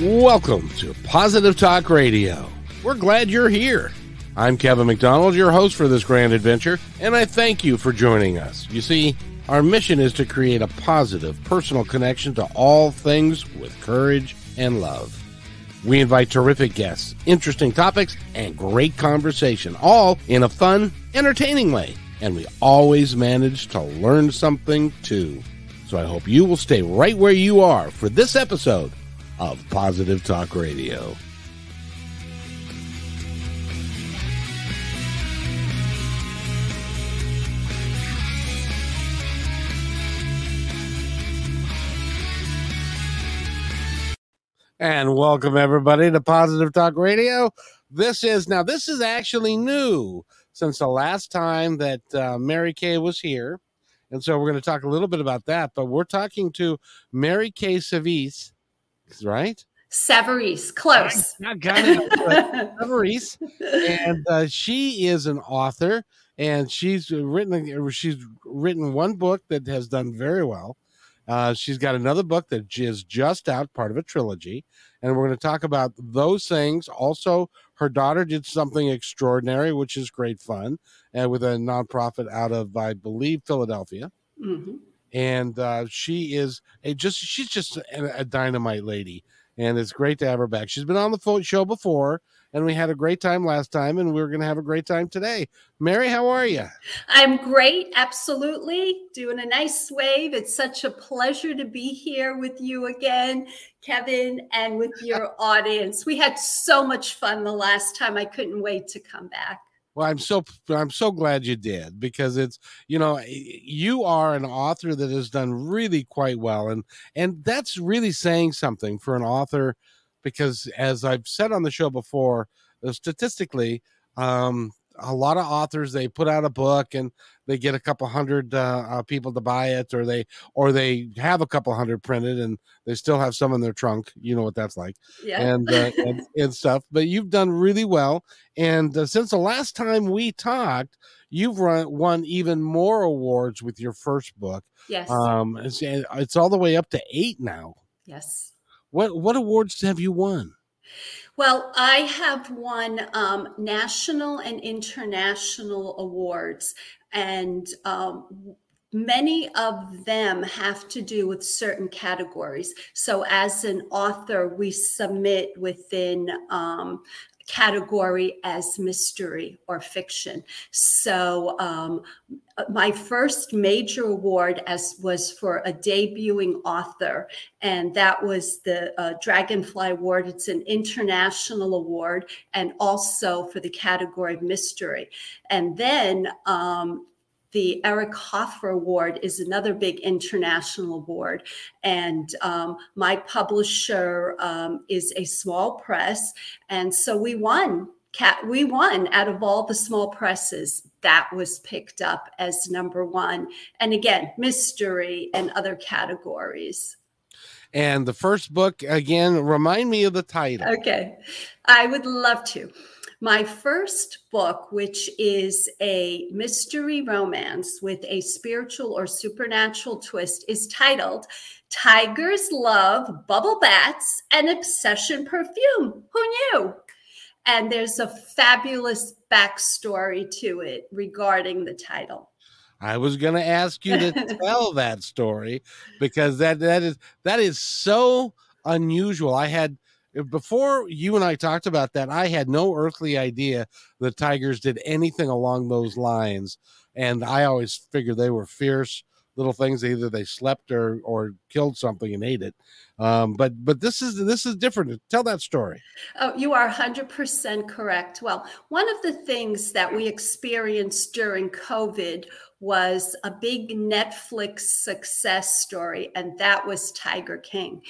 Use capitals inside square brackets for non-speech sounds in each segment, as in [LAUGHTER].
Welcome to Positive Talk Radio. We're glad you're here. I'm Kevin McDonald, your host for this grand adventure, and I thank you for joining us. You see, our mission is to create a positive, personal connection to all things with courage and love. We invite terrific guests, interesting topics, and great conversation, all in a fun, entertaining way. And we always manage to learn something too. So I hope you will stay right where you are for this episode of Positive Talk Radio. And welcome everybody to Positive Talk Radio. This is now this is actually new since the last time that uh, Mary Kay was here. And so we're going to talk a little bit about that, but we're talking to Mary Kay Savis, right? Savarese, close. I, I got it. [LAUGHS] Savarese, and uh, she is an author, and she's written she's written one book that has done very well. Uh, she's got another book that is just out, part of a trilogy, and we're going to talk about those things. Also, her daughter did something extraordinary, which is great fun, and uh, with a nonprofit out of, I believe, Philadelphia. Mm-hmm. And uh, she is a just she's just a, a dynamite lady, and it's great to have her back. She's been on the show before, and we had a great time last time, and we're going to have a great time today. Mary, how are you? I'm great, absolutely. Doing a nice wave. It's such a pleasure to be here with you again, Kevin, and with [LAUGHS] your audience. We had so much fun the last time. I couldn't wait to come back. Well, I'm so I'm so glad you did because it's you know you are an author that has done really quite well and and that's really saying something for an author because as I've said on the show before, uh, statistically, um, a lot of authors they put out a book and they get a couple hundred uh, uh, people to buy it, or they or they have a couple hundred printed and they still have some in their trunk. You know what that's like, yeah, and uh, and, [LAUGHS] and, stuff. But you've done really well, and uh, since the last time we talked, you've run, won even more awards with your first book. Yes, um, it's, it's all the way up to eight now. Yes. What what awards have you won? Well, I have won um, national and international awards, and um, many of them have to do with certain categories. So, as an author, we submit within um, category as mystery or fiction. So um, my first major award as was for a debuting author, and that was the uh, Dragonfly Award. It's an international award, and also for the category of mystery. And then um, the Eric Hoffer Award is another big international award. And um, my publisher um, is a small press. And so we won. Cat, we won out of all the small presses. That was picked up as number one. And again, mystery and other categories. And the first book, again, remind me of the title. Okay. I would love to. My first book, which is a mystery romance with a spiritual or supernatural twist, is titled Tigers Love Bubble Baths and Obsession Perfume. Who knew? And there's a fabulous backstory to it regarding the title. I was going to ask you to [LAUGHS] tell that story because that that is that is so unusual. I had before you and I talked about that, I had no earthly idea the Tigers did anything along those lines. And I always figured they were fierce little things. Either they slept or or killed something and ate it. Um, but but this is this is different. Tell that story. Oh, you are hundred percent correct. Well, one of the things that we experienced during COVID was a big Netflix success story, and that was Tiger King.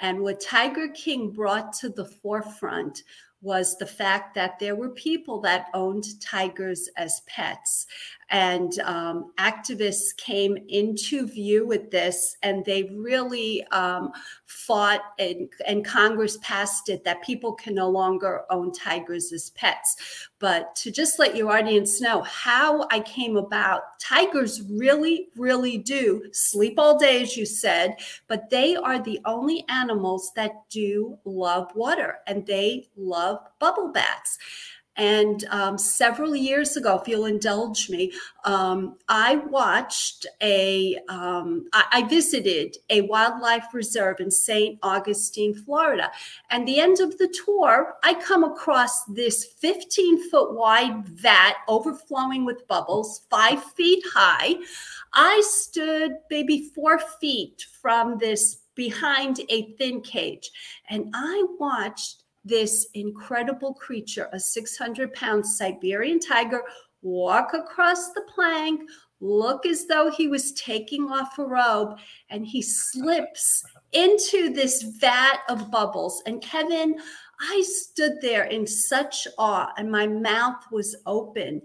And what Tiger King brought to the forefront was the fact that there were people that owned tigers as pets. And um, activists came into view with this, and they really um, fought, and, and Congress passed it that people can no longer own tigers as pets. But to just let your audience know how I came about, tigers really, really do sleep all day, as you said, but they are the only animals that do love water and they love bubble baths. And um, several years ago, if you'll indulge me, um, I watched a. Um, I, I visited a wildlife reserve in St. Augustine, Florida. And the end of the tour, I come across this 15 foot wide vat overflowing with bubbles, five feet high. I stood maybe four feet from this behind a thin cage, and I watched this incredible creature, a 600 pound Siberian tiger, walk across the plank, look as though he was taking off a robe, and he slips into this vat of bubbles. And Kevin, I stood there in such awe, and my mouth was open.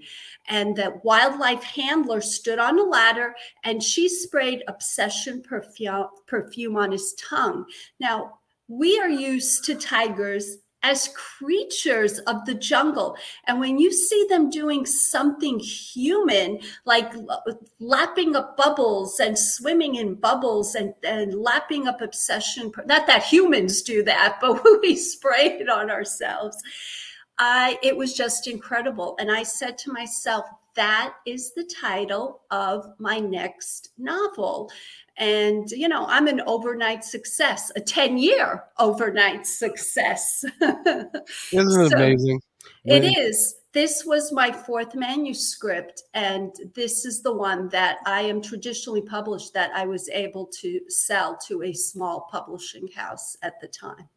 And the wildlife handler stood on a ladder and she sprayed obsession perfume, perfume on his tongue. Now, we are used to tigers as creatures of the jungle. And when you see them doing something human, like lapping up bubbles and swimming in bubbles and, and lapping up obsession, not that humans do that, [LAUGHS] but we spray it on ourselves. I, it was just incredible. And I said to myself, that is the title of my next novel. And, you know, I'm an overnight success, a 10 year overnight success. [LAUGHS] Isn't it so amazing? It is. This was my fourth manuscript, and this is the one that I am traditionally published that I was able to sell to a small publishing house at the time.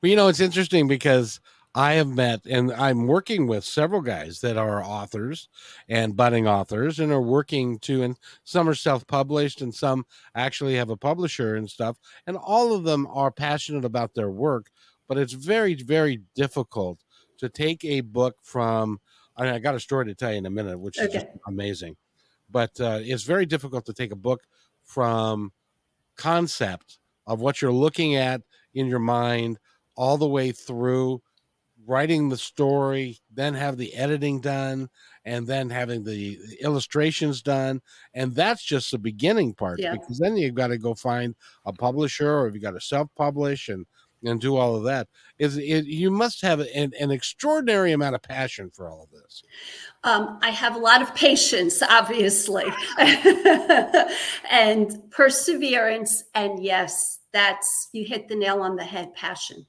Well, you know, it's interesting because I have met and I'm working with several guys that are authors and budding authors and are working to, and some are self published and some actually have a publisher and stuff. And all of them are passionate about their work, but it's very, very difficult to take a book from. I, mean, I got a story to tell you in a minute, which okay. is just amazing. But uh, it's very difficult to take a book from concept of what you're looking at in your mind all the way through writing the story, then have the editing done, and then having the illustrations done. And that's just the beginning part yeah. because then you've got to go find a publisher or you've got to self publish and and do all of that is it, you must have an, an, extraordinary amount of passion for all of this um, i have a lot of [LAUGHS] patience obviously [LAUGHS] and perseverance and yes that's you hit the nail on the head passion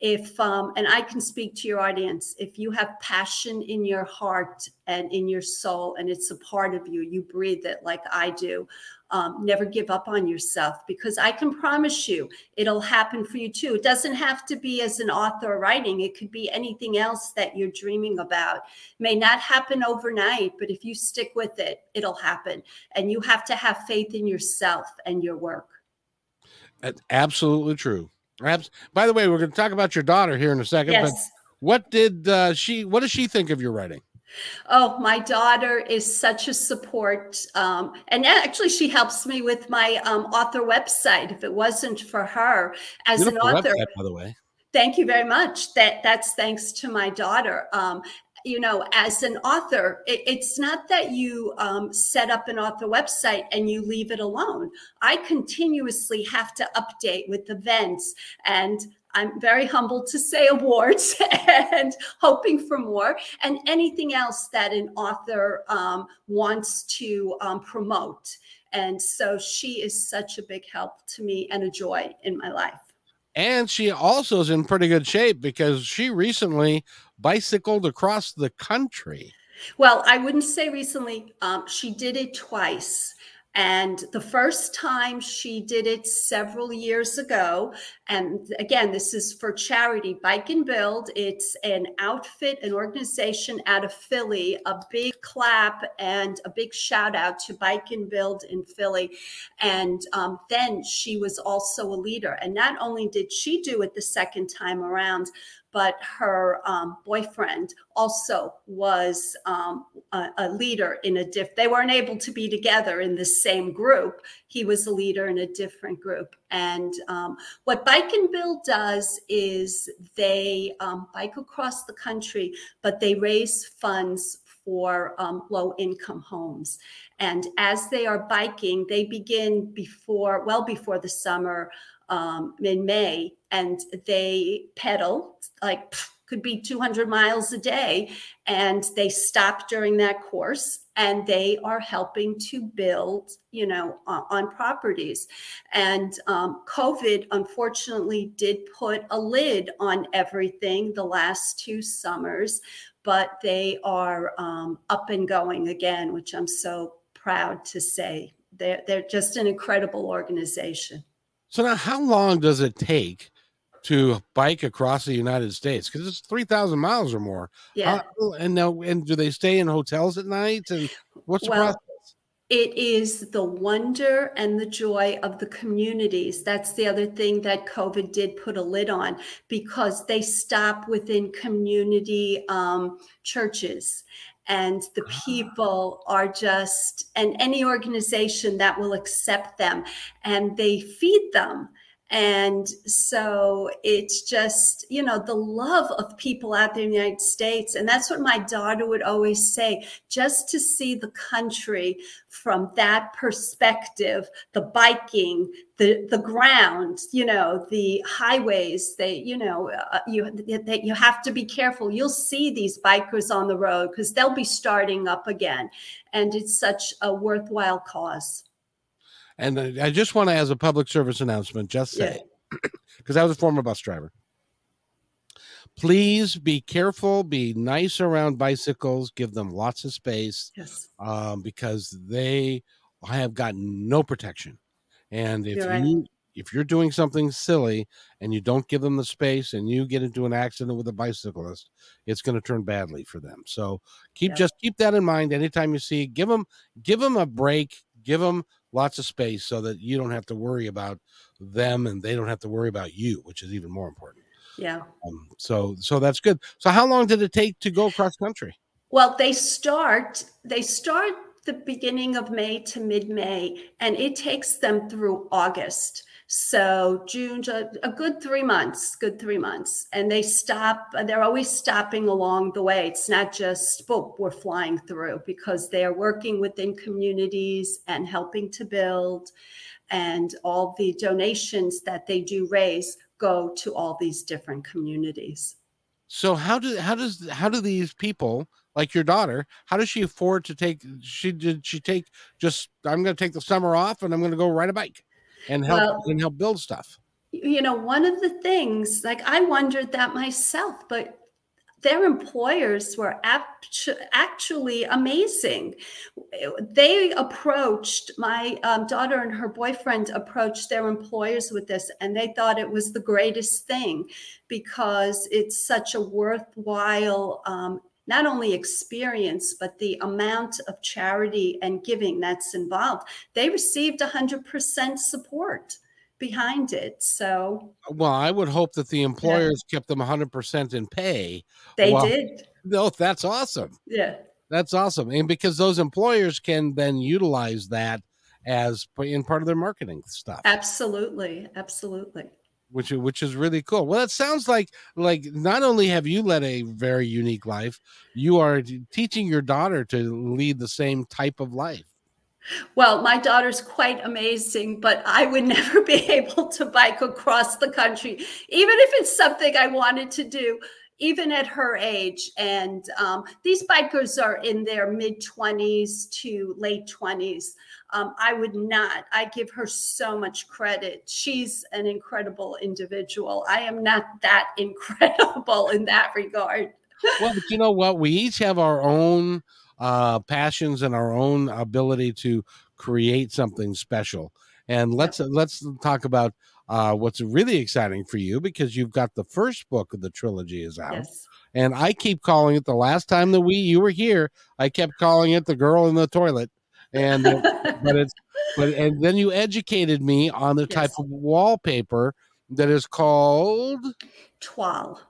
if um, and i can speak to your audience. If you have passion in your heart and in your soul and it's a part of you you breathe it like i do um, never give up on yourself because i can promise you it'll happen for you too. It doesn't have to be as an author writing. It could be anything else that you're dreaming about. May not happen overnight but if you stick with it it'll happen. And you have to have faith in yourself and your work. That's absolutely true Perhaps. By the way, we're going to talk about your daughter here in a second. Yes. But what did uh, she? What does she think of your writing? Oh, my daughter is such a support. Um, and actually, she helps me with my um, author website. If it wasn't for her as Beautiful an author, website, by the way. Thank you very much. That that's thanks to my daughter. Um, you know, as an author, it, it's not that you um, set up an author website and you leave it alone. I continuously have to update with events and I'm very humbled to say awards [LAUGHS] and hoping for more and anything else that an author um, wants to um, promote. And so she is such a big help to me and a joy in my life. And she also is in pretty good shape because she recently bicycled across the country. Well, I wouldn't say recently. Um, she did it twice. And the first time she did it several years ago, and again, this is for charity, Bike and Build. It's an outfit, an organization out of Philly. A big clap and a big shout out to Bike and Build in Philly. And um, then she was also a leader. And not only did she do it the second time around, but her um, boyfriend also was um, a, a, leader in a diff. They weren't able to be together in the same group. He was a leader in a different group. And um, what Bike and Build does is they um, bike across the country, but they raise funds for um, low income homes. And as they are biking, they begin before, well before the summer, um, in May, and they pedal like could be 200 miles a day. And they stop during that course and they are helping to build, you know, on properties. And um, COVID, unfortunately, did put a lid on everything the last two summers but they are um, up and going again, which I'm so proud to say. They're, they're just an incredible organization. So, now how long does it take to bike across the United States? Because it's 3,000 miles or more. Yeah. How, and now, and do they stay in hotels at night? And what's well, the process? it is the wonder and the joy of the communities. That's the other thing that COVID did put a lid on because they stop within community um, churches. And the ah. people are just, and any organization that will accept them, and they feed them and so it's just, you know, the love of people out there in the United States. And that's what my daughter would always say just to see the country from that perspective the biking, the, the ground, you know, the highways, they, you know, uh, you, they, you have to be careful. You'll see these bikers on the road because they'll be starting up again. And it's such a worthwhile cause. And I just want to, as a public service announcement, just say, because yeah. [CLEARS THROAT] I was a former bus driver, please be careful, be nice around bicycles, give them lots of space, yes, um, because they have got no protection. And if you're you if you're doing something silly and you don't give them the space and you get into an accident with a bicyclist, it's going to turn badly for them. So keep yeah. just keep that in mind anytime you see. Give them give them a break. Give them lots of space so that you don't have to worry about them and they don't have to worry about you, which is even more important. Yeah. Um, so so that's good. So how long did it take to go across country? Well, they start they start the beginning of May to mid-May and it takes them through August. So June, a good three months, good three months. And they stop, they're always stopping along the way. It's not just, boom, we're flying through because they're working within communities and helping to build. And all the donations that they do raise go to all these different communities. So how do how does how do these people like your daughter how does she afford to take she did she take just i'm going to take the summer off and i'm going to go ride a bike and help well, and help build stuff. You know, one of the things, like I wondered that myself, but their employers were actually amazing. They approached my um, daughter and her boyfriend approached their employers with this, and they thought it was the greatest thing because it's such a worthwhile um, not only experience, but the amount of charity and giving that's involved. They received 100% support behind it. So, well, I would hope that the employers yeah. kept them 100% in pay. They well, did. No, that's awesome. Yeah. That's awesome. And because those employers can then utilize that as in part of their marketing stuff. Absolutely. Absolutely which which is really cool. Well, it sounds like like not only have you led a very unique life, you are teaching your daughter to lead the same type of life. Well, my daughter's quite amazing, but I would [LAUGHS] never be able to bike across the country, even if it's something I wanted to do even at her age. And um, these bikers are in their mid 20s to late 20s. Um, I would not, I give her so much credit. She's an incredible individual. I am not that [LAUGHS] incredible in that regard. well, but you know what? We each have our own uh, passions and our own ability to create something special. And let's let's talk about uh, what's really exciting for you because you've got the first book of the trilogy is out. Yes. And I keep calling it the last time that we you were here, I kept calling it the girl in the toilet. And [LAUGHS] but it's but and then you educated me on the yes. type of wallpaper that is called toile.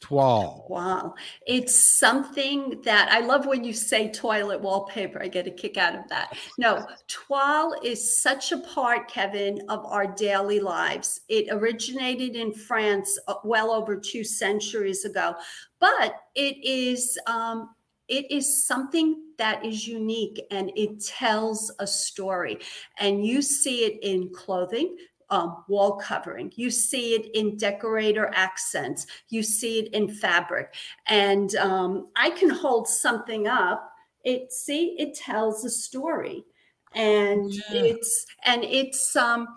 Toile. Wow. It's something that I love when you say toilet wallpaper. I get a kick out of that. No, toile is such a part, Kevin, of our daily lives. It originated in France uh, well over two centuries ago, but it is. Um, it is something that is unique and it tells a story. And you see it in clothing, um, wall covering. You see it in decorator accents. You see it in fabric. And um, I can hold something up. It see it tells a story, and yeah. it's and it's um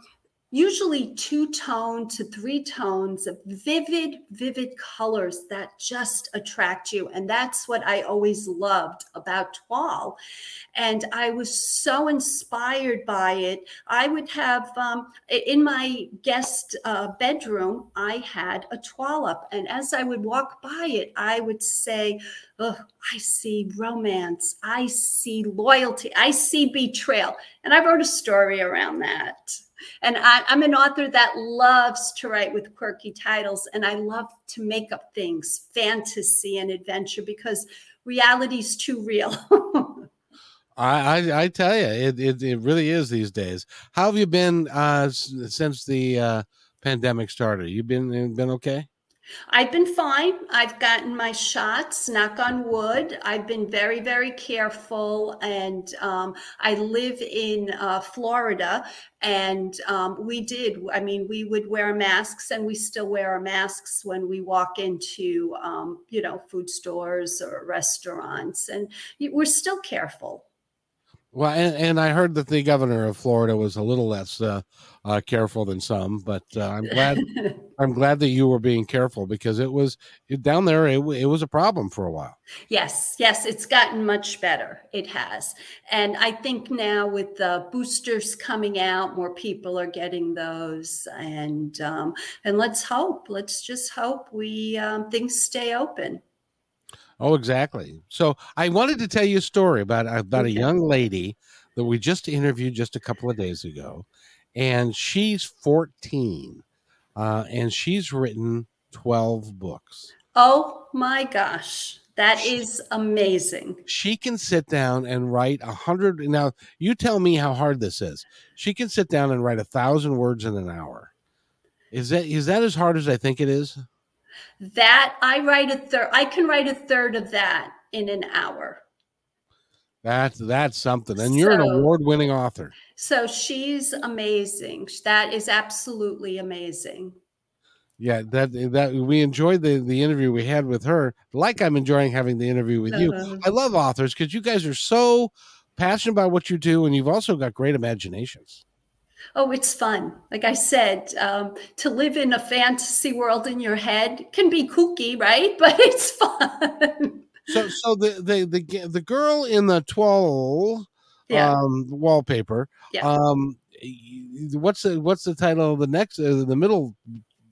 usually two tone to three tones of vivid, vivid colors that just attract you. And that's what I always loved about Toile. And I was so inspired by it. I would have, um, in my guest uh, bedroom, I had a Toile up. And as I would walk by it, I would say, Oh, I see romance. I see loyalty. I see betrayal. And I wrote a story around that. And I, am an author that loves to write with quirky titles, and I love to make up things, fantasy and adventure, because reality's too real. [LAUGHS] I, I, I tell you, it, it, it really is these days. How have you been uh, since the uh, pandemic started? You been been okay? I've been fine. I've gotten my shots, knock on wood. I've been very, very careful. And um, I live in uh, Florida. And um, we did, I mean, we would wear masks and we still wear our masks when we walk into, um, you know, food stores or restaurants. And we're still careful. Well, and, and, I heard that the governor of Florida was a little less uh, uh, careful than some, but uh, I'm glad [LAUGHS] I'm glad that you were being careful because it was it, down there. It, it was a problem for a while. Yes, yes, it's gotten much better. It has, and I think now with the boosters coming out, more people are getting those, and um, and let's hope. Let's just hope we um, things stay open. Oh, exactly. So I wanted to tell you a story about about okay. a young lady that we just interviewed just a couple of days ago, and she's 14, uh, and she's written 12 books. Oh my gosh. That she, is amazing. She can sit down and write a hundred. Now, you tell me how hard this is. She can sit down and write a thousand words in an hour. Is that is that as hard as I think it is? That I write a third. I can write a third of that in an hour. That's that's something. And you're so, an award-winning author. So she's amazing. That is absolutely amazing. Yeah, that that we enjoyed the the interview we had with her. Like I'm enjoying having the interview with you. Uh-huh. I love authors because you guys are so passionate about what you do, and you've also got great imaginations. Oh, it's fun. Like I said, um, to live in a fantasy world in your head can be kooky, right? [LAUGHS] But it's fun. so, so the the the the girl in the Toile yeah. um, wallpaper. Yeah. Um, what's the what's the title of the next uh, the middle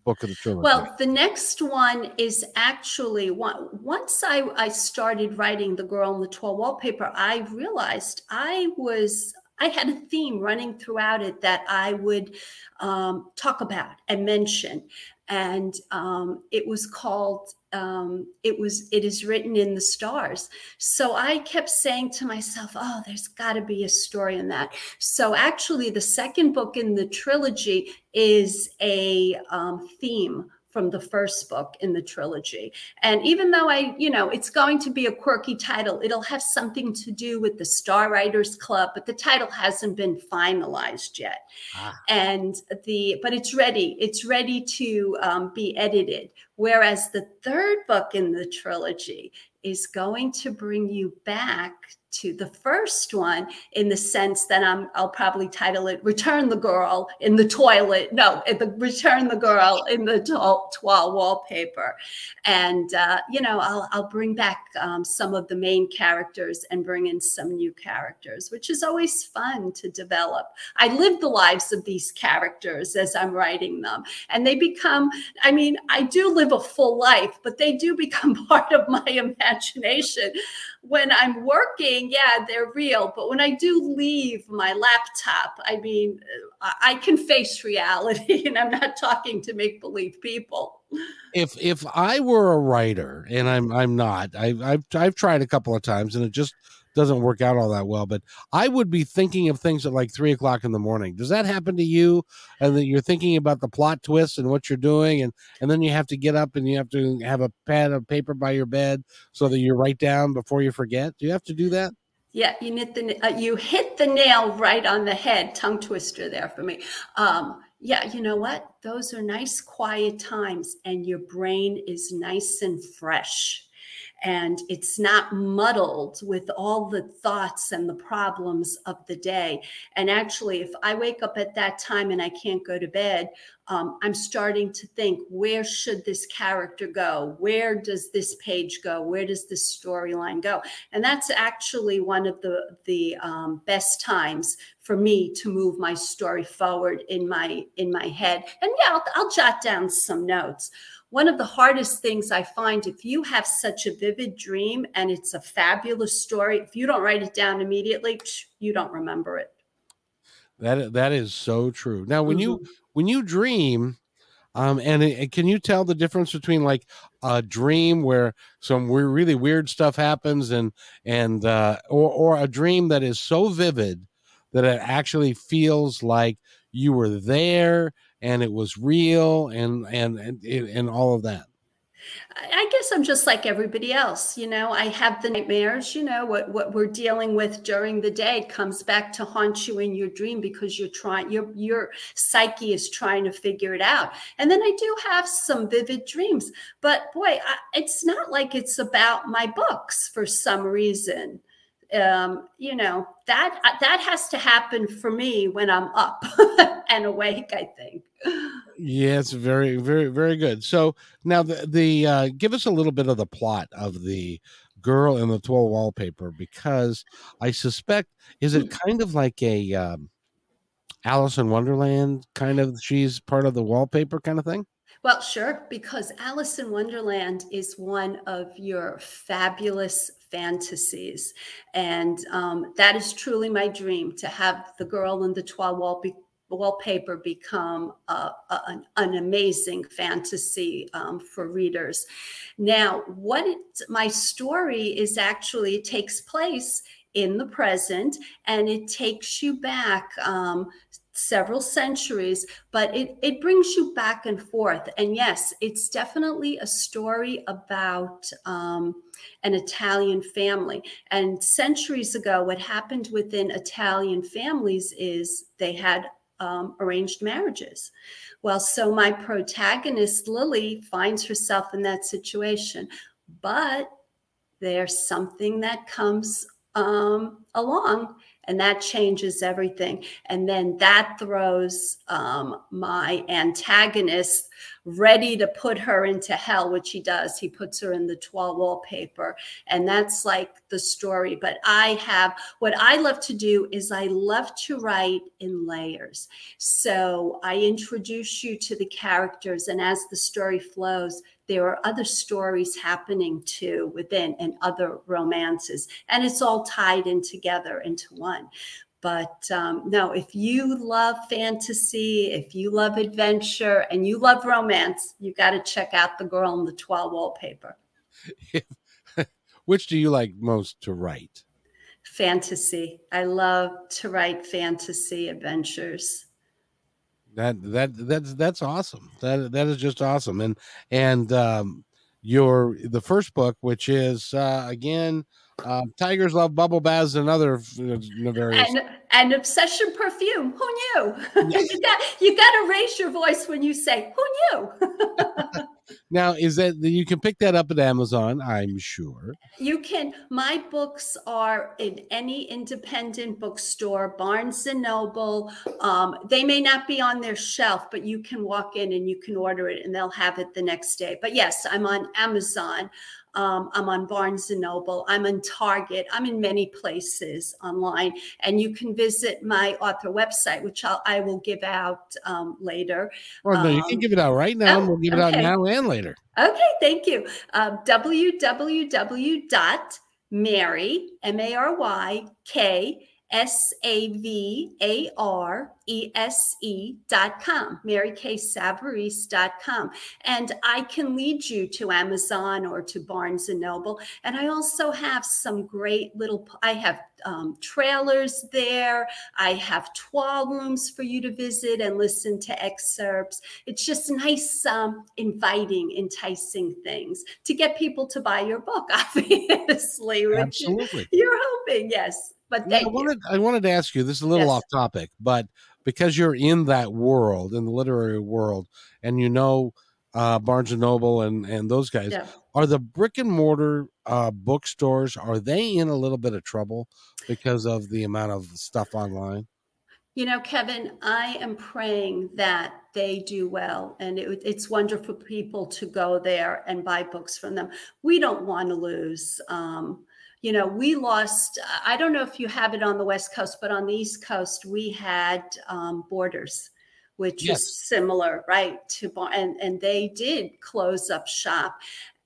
book of the trilogy? Well, the next one is actually one, once I, I started writing The Girl in the Toile Wallpaper, I realized I was I had a theme running throughout it that I would um, talk about and mention. And um, it was called, um, it was, it is written in the stars. So I kept saying to myself, oh, there's got to be a story in that. So actually, the second book in the trilogy is a um, theme from the first book in the trilogy. And even though I, you know, it's going to be a quirky title, it'll have something to do with the Star Writers Club, but the title hasn't been finalized yet. Ah. And the, but it's ready. It's ready to um, be edited. Whereas the third book in the trilogy is going to bring you back to the first one in the sense that I'm, I'll probably title it Return the Girl in the Toilet. No, the Return the Girl in the Toile wallpaper. And, uh, you know, I'll, I'll bring back um, some of the main characters and bring in some new characters, which is always fun to develop. I live the lives of these characters as I'm writing them. And they become, I mean, I do live a full life, but they do become [LAUGHS] part of my imagination when I'm working, yeah, they're real. But when I do leave my laptop, I mean, uh, I can face reality, [LAUGHS] and I'm not talking to make believe people. if if I were a writer, and I'm I'm not, I've I've I've tried a couple of times, and it just doesn't work out all that well. But I would be thinking of things at like three o'clock in the morning. Does that happen to you? And that you're thinking about the plot twist and what you're doing, and and then you have to get up and you have to have a pad of paper by your bed so that you write down before you forget. Do you have to do that? Yeah, you hit the uh, you hit the nail right on the head. Tongue twister there for me. Um, yeah, you know what? Those are nice, quiet times, and your brain is nice and fresh and it's not muddled with all the thoughts and the problems of the day. And actually, if I wake up at that time and I can't go to bed, um, I'm starting to think, where should this character go? Where does this page go? Where does this storyline go? And that's actually one of the the um, best times for me to move my story forward in my in my head. And yeah, I'll, I'll jot down some notes one of the hardest things I find if you have such a vivid dream and it's a fabulous story, if you don't write it down immediately, you don't remember it. That that is so true. Now, when mm-hmm. you when you dream, um, and it, can you tell the difference between like a dream where some really weird stuff happens and and uh, or or a dream that is so vivid that it actually feels like you were there and it was real and and and, and all of that I guess I'm just like everybody else. You know, I have the nightmares, you know, what, what we're dealing with during the day comes back to haunt you in your dream because you're trying, your, your psyche is trying to figure it out. And then I do have some vivid dreams, but boy, I, it's not like it's about my books for some reason um, you know that that has to happen for me when I'm up [LAUGHS] and awake. I think. Yes, very, very, very good. So now the the uh, give us a little bit of the plot of the girl in the toile wallpaper because I suspect is it kind of like a um, Alice in Wonderland kind of she's part of the wallpaper kind of thing. Well, sure, because Alice in Wonderland is one of your fabulous fantasies. And um, that is truly my dream to have the girl in the toile wall be- wallpaper become a, an, an, amazing fantasy um, for readers. Now, what it, my story is actually, takes place in the present and it takes you back um, several centuries, but it, it brings you back and forth. And yes, it's definitely a story about um, an Italian family. And centuries ago, what happened within Italian families is they had um, arranged marriages. Well, so my protagonist, Lily, finds herself in that situation. But there's something that comes um, along and that changes everything. And then that throws um, my antagonist ready to put her into hell which he does. He puts her in the toile wallpaper. And that's like the story. But i have what i love to do is i love to write in layers. So i introduce you to the characters. And as the story flows there are other stories happening too within and other romances and it's all tied in together into one. But um, no if you love fantasy if you love adventure and you love romance you got to check out the girl in the toile wallpaper. [LAUGHS] Which do you like most to write? Fantasy. I love to write fantasy adventures that that that's that's awesome. That that is just awesome. And and um, your the first book, which is uh, again uh, Tigers Love Bubble Baths and other various and, and obsession perfume. Who knew? [LAUGHS] Yes. you got you got to raise your voice when you say "Who knew." [LAUGHS] Now, is that you can pick that up at Amazon? I'm sure you can. My books are in any independent bookstore, Barnes and Noble. Um, they may not be on their shelf, but you can walk in and you can order it, and they'll have it the next day. But yes, I'm on Amazon. Um, I'm on Barnes and Noble. I'm on Target. I'm in many places online, and you can visit my author website, which I'll, I will give out um, later. Well, no, um, you can give it out right now. Oh, we'll give it out now and later. Okay, thank you. Uh, www.mary m a r y k S A V A R E S E dot com, Mary dot com. And I can lead you to Amazon or to Barnes and Noble. And I also have some great little, I have um, trailers there. I have 12 rooms for you to visit and listen to excerpts. It's just nice, um, inviting, enticing things to get people to buy your book, [LAUGHS] obviously. Absolutely. You're hoping, yes. But I wanted, I wanted to ask you this is a little yes. off topic, but because you're in that world, in the literary world, and you know uh, Barnes and Noble and and those guys. Yeah. Are the brick and mortar uh, bookstores are they in a little bit of trouble because of the amount of stuff online? You know, Kevin, I am praying that they do well, and it, it's wonderful for people to go there and buy books from them. We don't want to lose. Um, you know, we lost. I don't know if you have it on the West Coast, but on the East Coast, we had um, Borders which yes. is similar, right? To and and they did close up shop,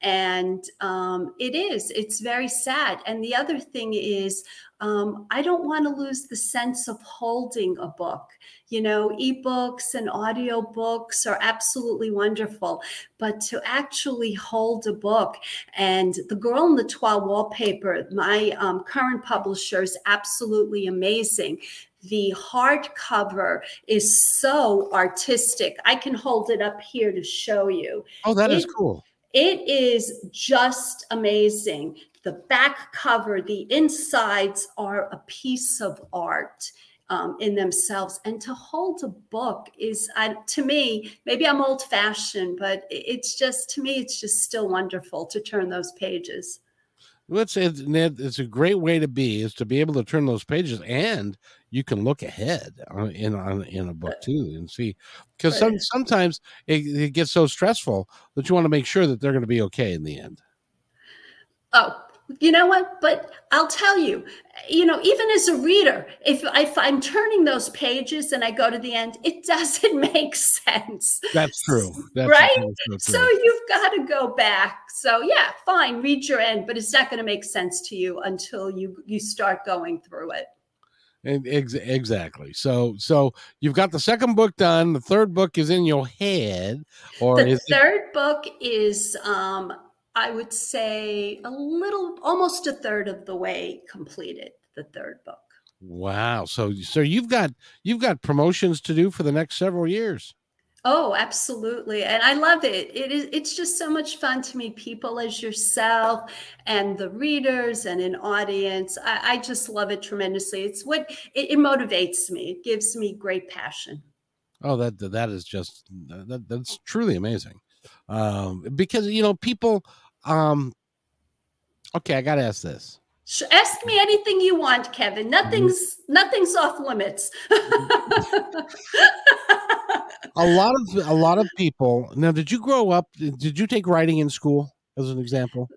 and um, it is it's very sad. And the other thing is, um, I don't want to lose the sense of holding a book. You know, ebooks and audio books are absolutely wonderful, but to actually hold a book and the girl in the toile wallpaper, my um, current publisher is absolutely amazing the hardcover is so artistic. I can hold it up here to show you. Oh, that it, is cool. It is just amazing. The back cover, the insides are a piece of art. Um, in themselves. And to hold a book is uh, to me maybe i'm old fashioned but it's just to me it's just still wonderful to turn those pages. Let's say Ned, it's a great way to be is to be able to turn those pages and you can look ahead in on in a book too and see. Because some, sometimes it, it gets so stressful that you want to make sure that they're going to be okay in the end. Oh, you know what? But I'll tell you, you know, even as a reader, if, if I'm turning those pages and I go to the end, it [LAUGHS] doesn't make sense. That's true. That's right? So, so, you've got to go back. So yeah, fine, read your end, but it's not going to make sense to you until you you start going through it. Exactly. So, so you've got the second book done. The third book is in your head, or the third it- book is um, I would say a little, almost a third of the way completed. The third book. Wow. So, so you've got you've got promotions to do for the next several years. Oh, absolutely. And I love it. It is it's just so much fun to meet people as yourself and the readers and an audience. I, I just love it tremendously. It's what it, it, motivates me. It gives me great passion. Oh, that that is just that, that's truly amazing. Um, because you know, people um, okay, I got to ask this. Ask me anything you want, Kevin. Nothing's nothing's off limits. [LAUGHS] a lot of a lot of people. Now, did you grow up? Did you take writing in school as an example?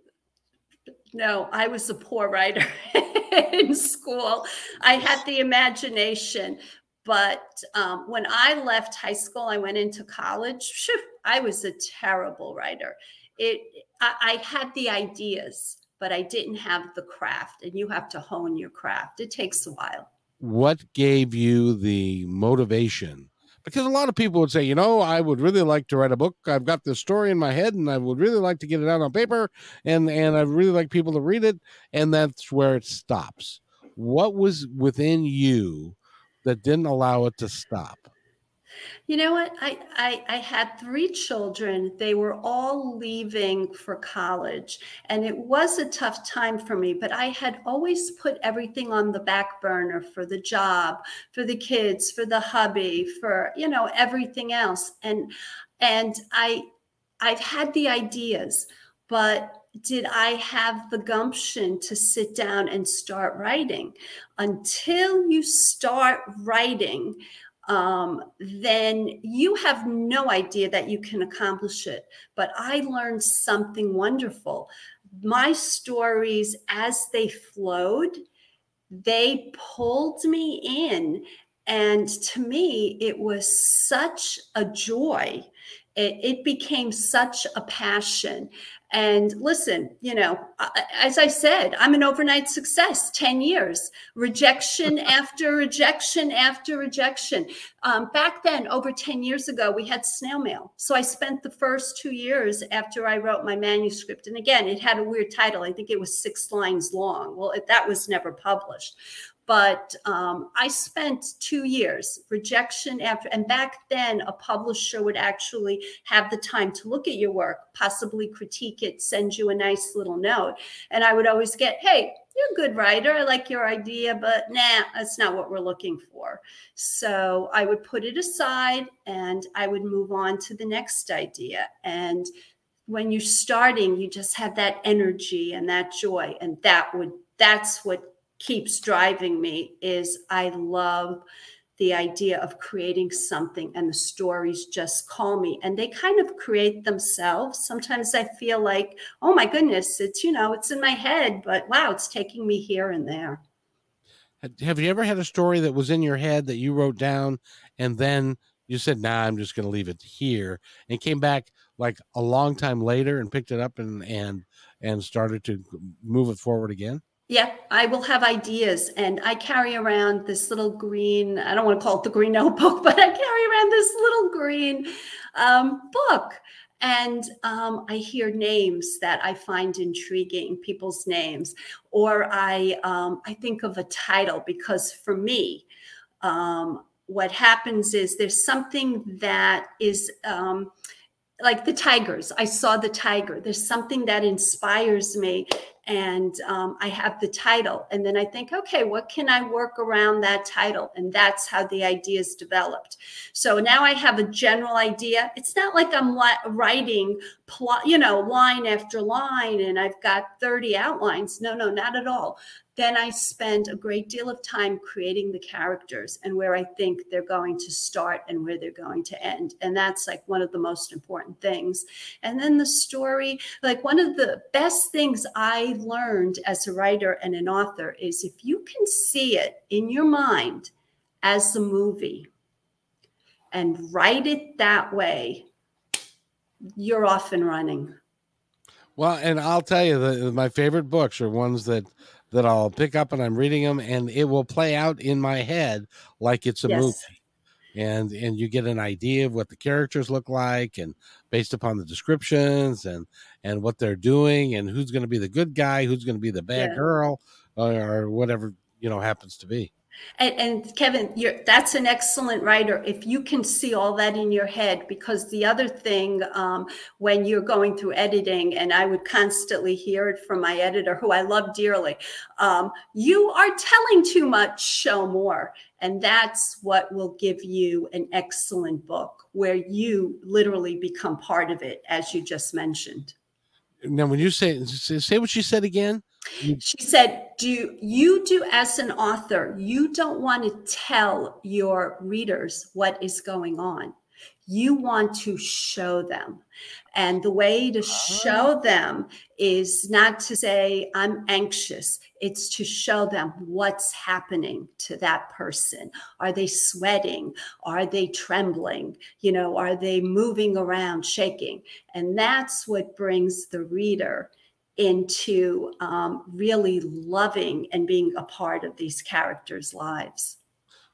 No, I was a poor writer [LAUGHS] in school. I had the imagination, but um, when I left high school, I went into college. I was a terrible writer it I, I had the ideas but I didn't have the craft, and you have to hone your craft. It takes a while. What gave you the motivation? Because a lot of people would say, you know, I would really like to write a book. I've got this story in my head, and I would really like to get it out on paper, and and I'd really like people to read it, and that's where it stops. What was within you that didn't allow it to stop? You know what? I, I, I had three children. They were all leaving for college, and it was a tough time for me. But I had always put everything on the back burner for the job, for the kids, for the hubby, for you know everything else. And and I I've had the ideas, but did I have the gumption to sit down and start writing? Until you start writing, um, then you have no idea that you can accomplish it. But I learned something wonderful. My stories, as they flowed, they pulled me in. And to me, it was such a joy it, it became such a passion. And listen, you know, as I said, I'm an overnight success, 10 years, rejection [LAUGHS] after rejection after rejection. Um, back then, over 10 years ago, we had snail mail. So I spent the first two years after I wrote my manuscript. And again, it had a weird title. I think it was six lines long. Well, it, that was never published but um, I spent two years rejection after, and back then a publisher would actually have the time to look at your work, possibly critique it, send you a nice little note, and I would always get, "Hey, you're a good writer. I like your idea, but nah, that's not what we're looking for." So I would put it aside and I would move on to the next idea and when you're starting you just have that energy and that joy and that would that's what keeps driving me is I love the idea of creating something and the stories just call me and they kind of create themselves. Sometimes I feel like, oh my goodness, it's, you know, it's in my head, but wow, it's taking me here and there. Have you ever had a story that was in your head that you wrote down and then you said, nah, I'm just going to leave it here and came back like a long time later and picked it up and, and, and started to move it forward again? Yeah, I will have ideas, and I carry around this little green. I don't want to call it the green [LAUGHS] notebook, but I carry around this little green um, book, and um, I hear names that I find intriguing, people's names, or I um, I think of a title because for me, um, what happens is there's something that is um, like the tigers. I saw the tiger. There's something that inspires me and um, I have the title. And then I think, okay, what can I work around that title? And that's how the ideas developed. So now I have a general idea. It's not like I'm writing, plot, you know, line after line, and I've got 30 outlines. No, no, not at all then I spend a great deal of time creating the characters and where I think they're going to start and where they're going to end. And that's like one of the most important things. And then the story, like one of the best things I learned as a writer and an author is if you can see it in your mind as a movie and write it that way, you're off and running. Well, and I'll tell you that my favorite books are ones that that I'll pick up and I'm reading them and it will play out in my head like it's a yes. movie. And and you get an idea of what the characters look like and based upon the descriptions and and what they're doing and who's going to be the good guy, who's going to be the bad yeah. girl or, or whatever, you know, happens to be. And, and, Kevin, that's an excellent writer if you can see all that in your head. Because the other thing, um, when you're going through editing, and I would constantly hear it from my editor, who I love dearly, um, you are telling too much, show more. And that's what will give you an excellent book where you literally become part of it, as you just mentioned. Now, when you say, say what you said again. She said, Do you do as an author, you don't want to tell your readers what is going on. You want to show them. And the way to show ah. them is not to say, I'm anxious. It's to show them what's happening to that person. Are they sweating? Are they trembling? You know, are they moving around, shaking? And that's what brings the reader into um, really loving and being a part of these characters' lives.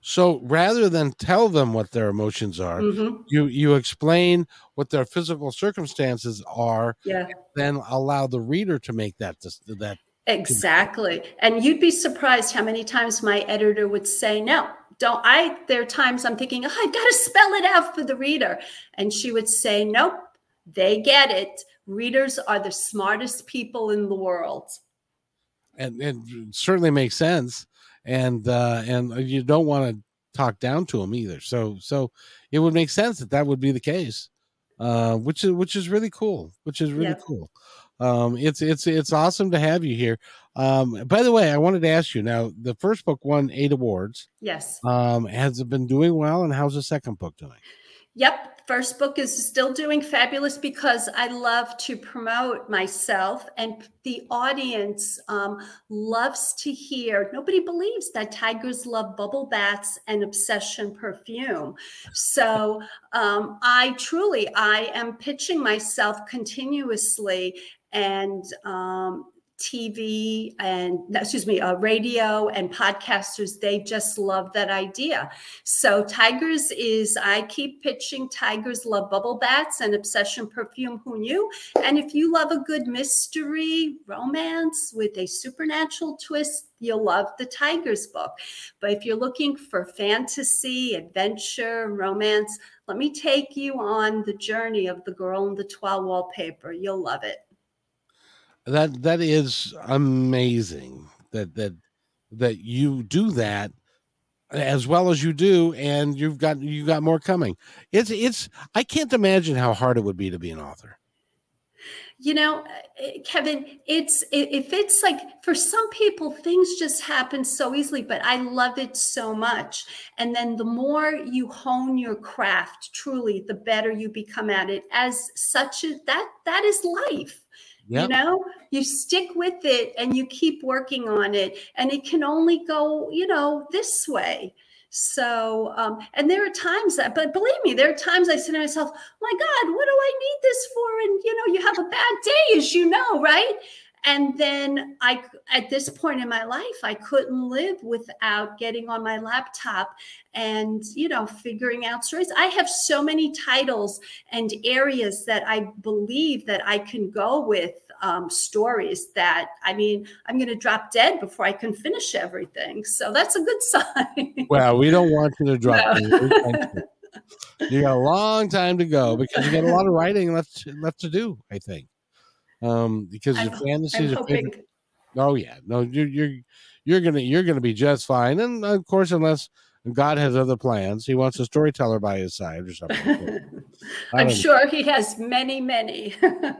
So rather than tell them what their emotions are, mm-hmm. you you explain what their physical circumstances are, yeah. then allow the reader to make that that exactly. And you'd be surprised how many times my editor would say, "No, don't." I there are times I'm thinking, oh, I've got to spell it out for the reader, and she would say, "Nope, they get it readers are the smartest people in the world. And it certainly makes sense. And uh and you don't want to talk down to them either. So so it would make sense that that would be the case uh which is which is really cool which is really yeah. cool. Um it's it's it's awesome to have you here. Um by the way i wanted to ask you now the first book won eight awards. Yes. Um has it been doing well and how's the second book doing Yep. First book is still doing fabulous because I love to promote myself, and the audience um, loves to hear. Nobody believes that tigers love bubble baths and obsession perfume. So um, I truly, I am pitching myself continuously, and um, TV and excuse me, uh, radio and podcasters, they just love that idea. So Tigers is, I keep pitching Tigers love bubble baths and obsession perfume. Who knew? And if you love a good mystery romance with a supernatural twist, you'll love the Tigers book. But if you're looking for fantasy, adventure, romance, let me take you on the journey of the girl in the toile wallpaper. You'll love it that that is amazing that that that you do that as well as you do and you've got you got more coming. It's it's i can't imagine how hard it would be to be an author. You know eh, kevin it's if it's like for some people things just happen so easily but i love it so much. And then the more you hone your craft truly the better you become at it as such a, that that is life Yep. You know, you stick with it and you keep working on it, and it can only go, you know, this way. So, um, and there are times that, but believe me, there are times I say to myself, my God, what do I need this for? And, you know, you have a bad day, as you know, right? And then i at this point in my life i couldn't live without getting on my laptop and you know figuring out stories. I have so many titles and areas that i believe that i can go with um, stories that i mean i'm going to drop dead before i can finish everything. So that's a good [LAUGHS] sign. Well we don't want you to drop no. you got a long time to go [LAUGHS] because you got a lot of writing left left to do i think um, because your fantasy is favorite. Oh yeah, no, you're you're you're gonna you're gonna be just fine, and of course, unless God has other plans, He wants a storyteller by His side or something. [LAUGHS] I'm sure He has many, many.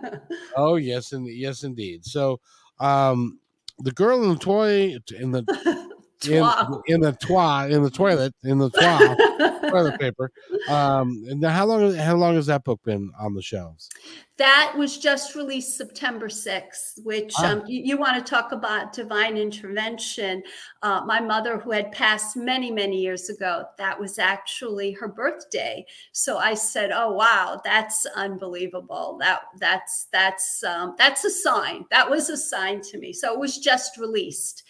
[LAUGHS] oh yes, and yes, indeed. So, um, the girl in the toy in the [LAUGHS] in, in, the twa in the toilet in the twa [LAUGHS] toilet paper. Um, and how long how long has that book been on the shelves? That was just released September 6th, which ah. um, you, you, want to talk about divine intervention. Uh, my mother, who had passed many, many years ago, that was actually her birthday. So I said, "Oh wow, that's unbelievable. That that's that's um, that's a sign. That was a sign to me." So it was just released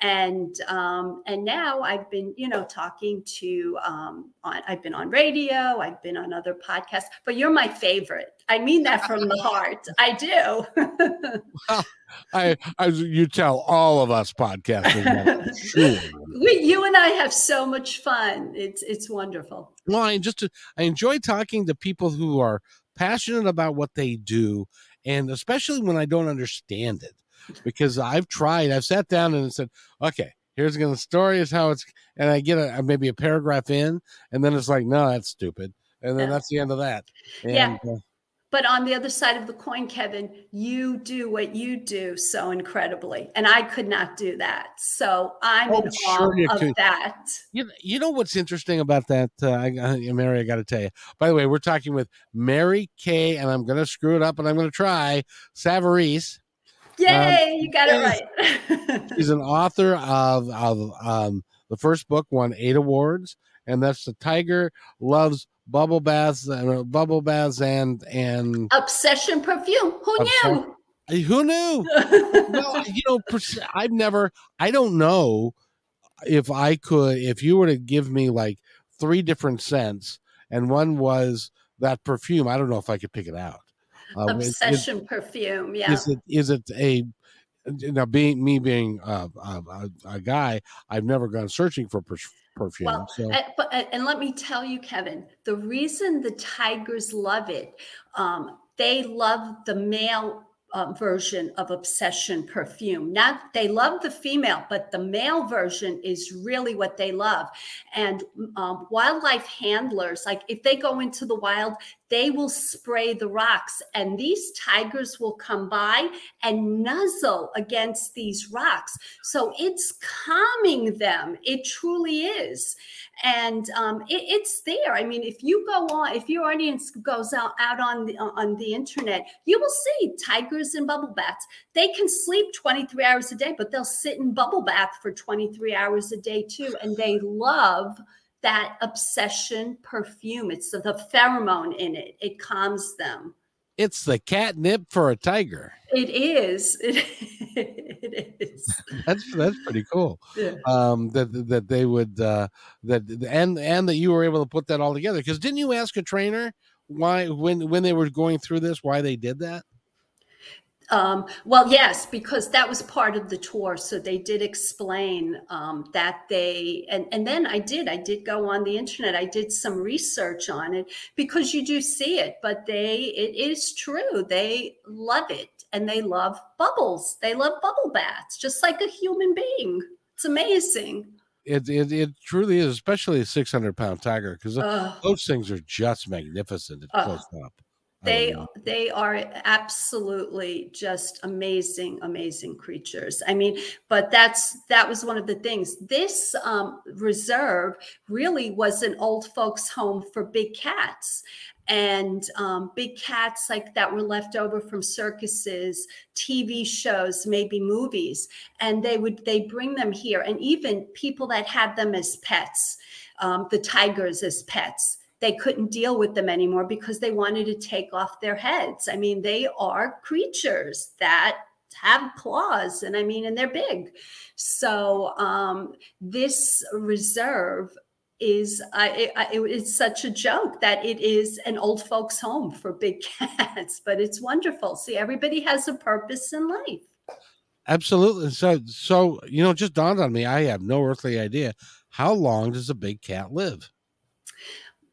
and um, and now I've been you know talking to um, on, I've been on radio, I've been on other podcasts, but you're my favorite. I mean that from the [LAUGHS] heart. I do. well, I, I you tell all of us podcasters. sure. [LAUGHS] We, you and I have so much fun. It's it's wonderful. Well, I just I enjoy talking to people who are passionate about what they do, and especially when I don't understand it because I've tried. I've sat down and said, okay, here's going to story is how it's, and I get a maybe a paragraph in, and then it's like, no, that's stupid, and then yeah. that's the end of that. And, yeah. Uh, but on the other side of the coin, Kevin, you do what you do so incredibly, and I could not do that. So I'm oh, in sure awe of could. that. You, you know what's interesting about that, uh, I, Mary? I got to tell you. By the way, we're talking with Mary Kay, and I'm going to screw it up, and I'm going to try Savarese. Yay, um, you got it right. she's an author of, of um, the first book won eight awards, and that's the Tiger Loves Bubble Baths and uh, Bubble Baths and and Obsession Perfume. Who Obsession. knew? Who knew? well, [LAUGHS] you know, I've never. I don't know if I could. If you were to give me like three different scents, and one was that perfume, I don't know if I could pick it out. Uh, Obsession is, perfume. Yeah. Is it is it a now being me being a, a, a guy, I've never gone searching for per- perfume. Well, so. and, but, and let me tell you, Kevin, the reason the tigers love it, um, they love the male uh, version of Obsession perfume. Not they love the female, but the male version is really what they love. And um, wildlife handlers, like if they go into the wild, they will spray the rocks, and these tigers will come by and nuzzle against these rocks. So it's calming them. It truly is and um, it, it's there. I mean, if you go on, if your audience goes out out on the on the internet, you will see tigers in bubble baths. They can sleep 23 hours a day, but they'll sit in bubble bath for 23 hours a day too, and they love that obsession perfume. It's the, the pheromone in it. It calms them. It's the catnip for a tiger. It is. It, [LAUGHS] it is. that's that's pretty cool. Yeah. Um, that that they would uh, that and and that you were able to put that all together. Because didn't you ask a trainer why when when they were going through this why they did that? Um, well, yes, because that was part of the tour. So they did explain um, that they, and, and then I did, I did go on the internet. I did some research on it because you do see it, but they, it is true. They love it and they love bubbles. They love bubble baths, just like a human being. It's amazing. It, it, it truly is, especially a 600 pound tiger, because those things are just magnificent at close up they they are absolutely just amazing amazing creatures. I mean but that's that was one of the things. This um, reserve really was an old folks home for big cats. And um, big cats like that were left over from circuses tv shows maybe movies. And they would they bring them here. And even people that had them as pets um, the tigers as pets they couldn't deal with them anymore because they wanted to take off their heads. I mean, they are creatures that have claws and I mean, and they're big. So um, this reserve is I, it's such a joke that it is an old folks home for big [LAUGHS] cats, but it's wonderful. See, everybody has a purpose in life. Absolutely. So, so you know, just dawned on me. I have no earthly idea. How long does a big cat live?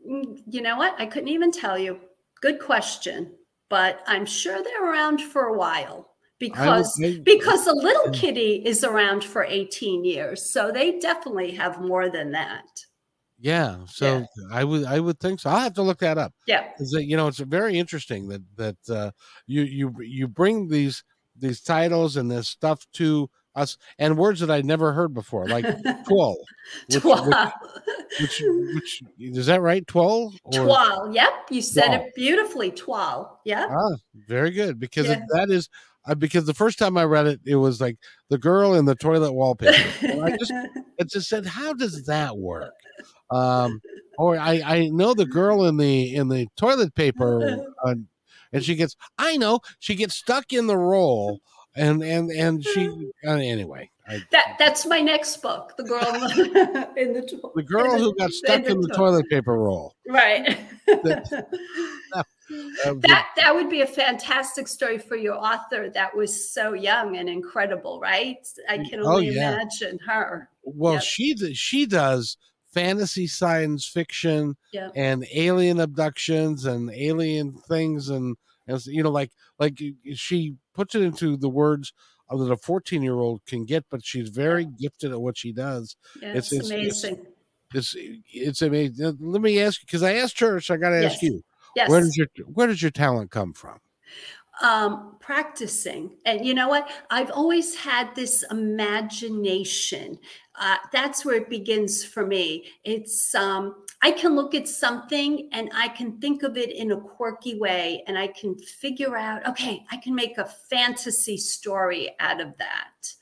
Mm, you know what? I couldn't even tell you. Good question, but I'm sure they're around for a while because because a little kitty is around for 18 years, so they definitely have more than that. Yeah, so yeah. I would I would think so. I'll have to look that up. Yeah, that you know it's very interesting that that uh, you you you bring these these titles and this stuff to us and words that I'd never heard before, like [LAUGHS] twirl. Which, Which, which, which, is that right? Twirl? Twirl. Yep. You said twirl. it beautifully. Twirl. Yeah. Ah, very good. Because yeah. that is, uh, because the first time I read it, it was like the girl in the toilet wallpaper. and I just, [LAUGHS] it just said, how does that work? Um, or I, I know the girl in the, in the toilet paper, [LAUGHS] uh, and she gets, I know, she gets stuck in the roll and and and she uh, anyway. I, that that's my next book, the girl in the [LAUGHS] to- the girl who got stuck in the, to- toilet paper roll. Right. [LAUGHS] that, that that would be a fantastic story for your author. That was so young and incredible, right? I can oh, only oh, yeah. imagine her. Well, yep. she she does fantasy science fiction yep. and alien abductions and alien things and, and you know like like she puts it into the words that a 14 year old can get, but she's very gifted at what she does. Yeah, it's, it's, amazing. It's, it's, it's amazing. Let me ask you because I asked her, so I got to yes. ask you. Yes. Where does your Where does your talent come from? um, practicing. And you know what? I've always had this imagination. Uh, that's where it begins for me. It's um, I can look at something and I can think of it in a quirky way, and I can figure out, okay, I can make a fantasy story out of that.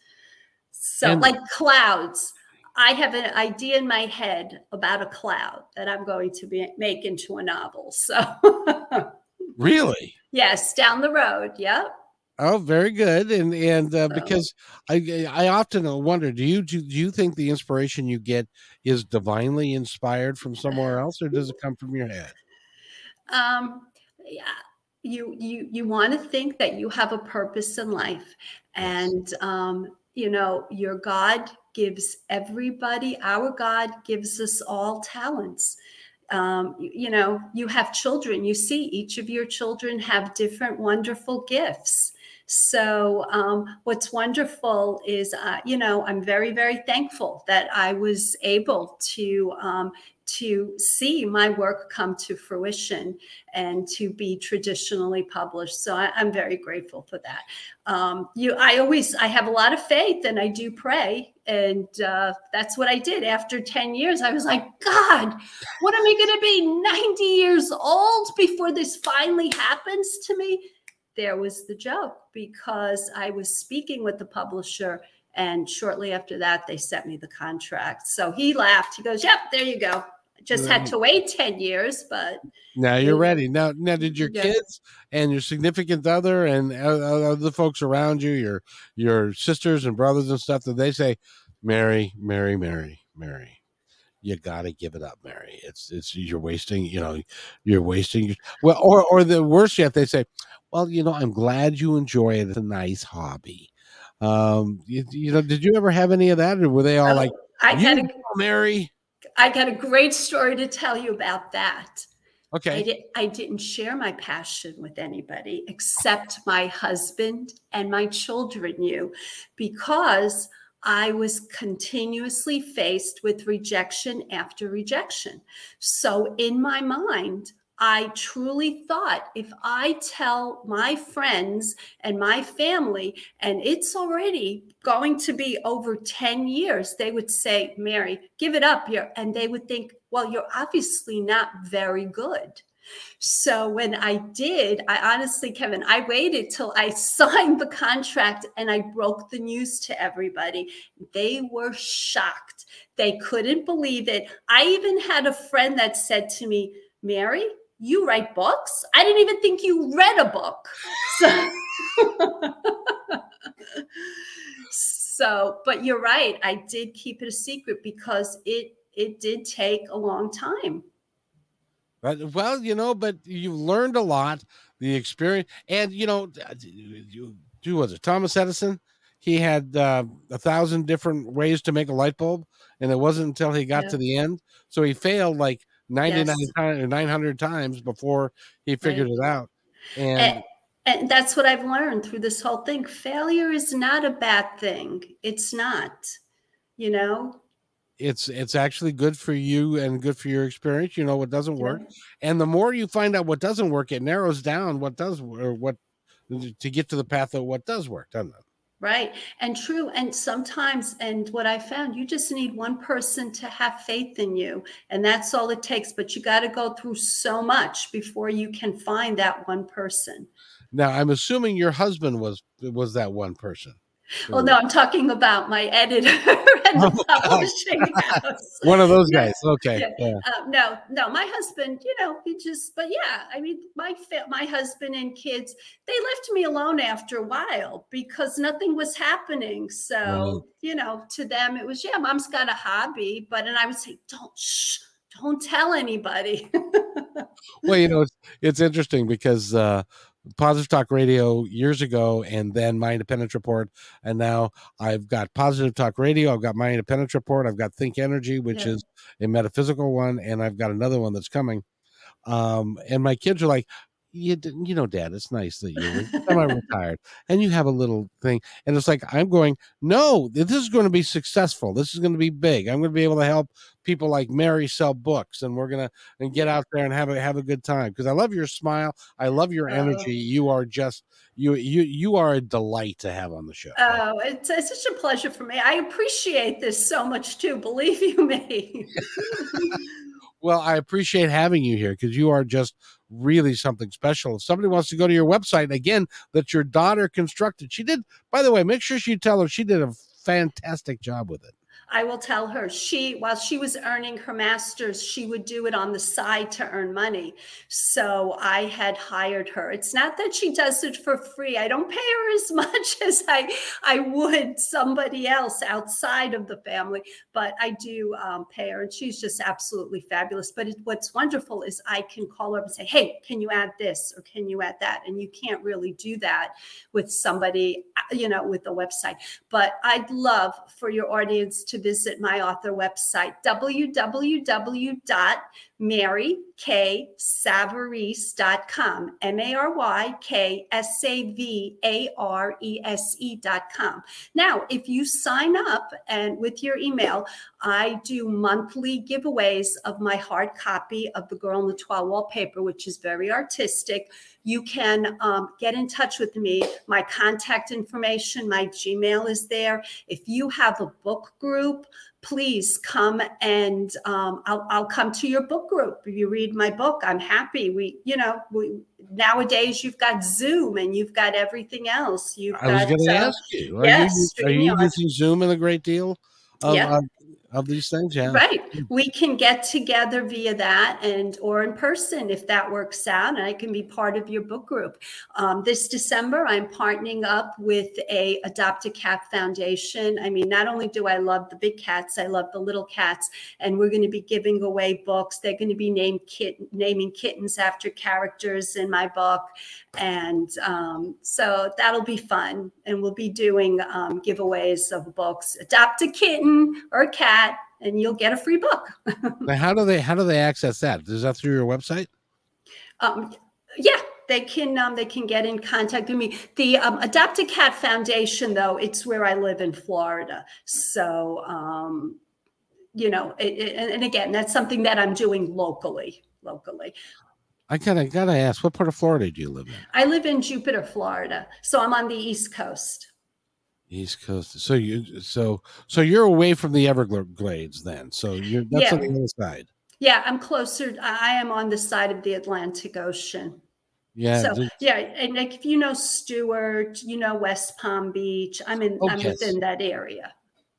So, and- like clouds. I have an idea in my head about a cloud that I'm going to be, make into a novel. So, [LAUGHS] really, Yes, down the road. Yep. Oh, very good. And and uh, because I I often wonder, do you do, do you think the inspiration you get is divinely inspired from somewhere else, or does it come from your head? Um, yeah. You you you want to think that you have a purpose in life, and um, you know your God gives everybody. Our God gives us all talents um, you, you know, you have children, you see each of your children have different wonderful gifts. So, um, what's wonderful is, uh, you know, I'm very, very thankful that I was able to um, to see my work come to fruition and to be traditionally published. So I, am very grateful for that. Um, you, I always, I have a lot of faith and I do pray. And uh, that's what I did after 10 years. I was like, God, what am I going to be 90 years old before this finally happens to me? There was the joke because I was speaking with the publisher and shortly after that, they sent me the contract. So he laughed. He goes, Yep, there you go just had to wait 10 years but now you're ready now now did your yeah. kids and your significant other and other folks around you your your sisters and brothers and stuff did they say mary mary mary mary you got to give it up mary it's it's you're wasting you know you're wasting your well or or the worst yet they say well you know i'm glad you enjoy it it's a nice hobby um you, you know did you ever have any of that or were they all oh, like i had a mary I got a great story to tell you about that. Okay. I, did, I didn't share my passion with anybody except my husband and my children knew because I was continuously faced with rejection after rejection. So in my mind, I truly thought if I tell my friends and my family, and it's already going to be over 10 years, they would say, Mary, give it up. here," and they would think, well, you're obviously not very good. So when I did, I honestly, Kevin, I waited till I [LAUGHS] signed the contract and I broke the news to everybody. They were shocked. They couldn't believe it. I even had a friend that said to me, Mary, you write books? I didn't even think you read a book. [LAUGHS] So, so but you're right. I did keep it a secret because it it did take a long time. But, well, you know, but you've learned a lot, the experience, and you know, you, who was it? Thomas Edison. He had uh, a thousand different ways to make a light bulb, and it wasn't until he got yeah. to the end. So he failed like 99 yes. times 900 times before he figured right. it out and, and and that's what I've learned through this whole thing. Failure is not a bad thing. It's not, you know. It's it's actually good for you and good for your experience. You know what doesn't work, and the more you find out what doesn't work, it narrows down what does or what to get to the path of what does work, doesn't it? Right. And true. And sometimes, and what I found, you just need one person to have faith in you. And that's all it takes. But you got to go through so much before you can find that one person. Now, I'm assuming your husband was was that one person. Well, no, I'm talking about my editor [LAUGHS] and the [LAUGHS] publishing house. One of those guys. Okay. Yeah. yeah. Uh, no, no, my husband, you know, he just, but yeah, I mean, my my husband and kids, they left me alone after a while because nothing was happening. So, you know, to them, it was, yeah, mom's got a hobby, but, and I would say, don't, shh, don't tell anybody. [LAUGHS] well, you know, it's, it's interesting because, uh, Positive Talk Radio years ago, and then My Independence Report, and now I've got Positive Talk Radio. I've got My Independence Report. I've got Think Energy, which yeah. is a metaphysical one, and I've got another one that's coming. Um, and my kids are like, you, you know, Dad, it's nice that you're [LAUGHS] semi-retired and you have a little thing. And it's like I'm going, no, this is going to be successful. This is going to be big. I'm going to be able to help people like Mary sell books, and we're gonna and get out there and have a have a good time. Because I love your smile, I love your oh. energy. You are just you you you are a delight to have on the show. Oh, it's, it's such a pleasure for me. I appreciate this so much too. Believe you me. [LAUGHS] well, I appreciate having you here because you are just really something special. If somebody wants to go to your website again, that your daughter constructed, she did. By the way, make sure you tell her she did a fantastic job with it. I will tell her she, while she was earning her master's, she would do it on the side to earn money. So I had hired her. It's not that she does it for free. I don't pay her as [LAUGHS] much as I, I would somebody else outside of the family, but I do um, pay her and she's just absolutely fabulous. But it, what's wonderful is I can call her up and say, Hey, can you add this or can you add that? And you can't really do that with somebody, uh, you know, with the website. But I'd love for your audience to visit my author website, www Mary K. Savarese.com, M A R Y K S A V A R E S E.com. Now, if you sign up and with your email, I do monthly giveaways of my hard copy of The Girl in the Toile Wallpaper, which is very artistic. You can um, get in touch with me. My contact information, my Gmail is there. If you have a book group, please come and um, I'll, I'll come to your book group. If you read my book, I'm happy. We, you know, we nowadays you've got Zoom and you've got everything else. You've I was got, going to uh, ask you, are yes, you, are you using Zoom in a great deal of, Yeah. of, of these things? Yeah. Right. We can get together via that and or in person if that works out, and I can be part of your book group. Um, this December, I'm partnering up with a Adopt a Cat Foundation. I mean, not only do I love the big cats, I love the little cats, and we're going to be giving away books. They're going to be named kit, naming kittens after characters in my book, and um, so that'll be fun. And we'll be doing um, giveaways of books. Adopt a kitten or a cat, and you'll get a free book. [LAUGHS] Now, how do they how do they access that? Is that through your website? Um, yeah, they can um, they can get in contact with me. The um, Adopt a Cat Foundation, though, it's where I live in Florida, so um, you know, it, it- and again, that's something that I'm doing locally. Locally, I gotta gotta ask, what part of Florida do you live in? I live in Jupiter, Florida, so I'm on the East Coast. East Coast. So you so so you're away from the Everglades then. So you're that's Yeah. on the other side. Yeah, I'm closer. I am on the side of the Atlantic Ocean. Yeah. so yeah, and like if you know Stuart, you know West Palm Beach. I'm in. Oh, I'm yes. within that area.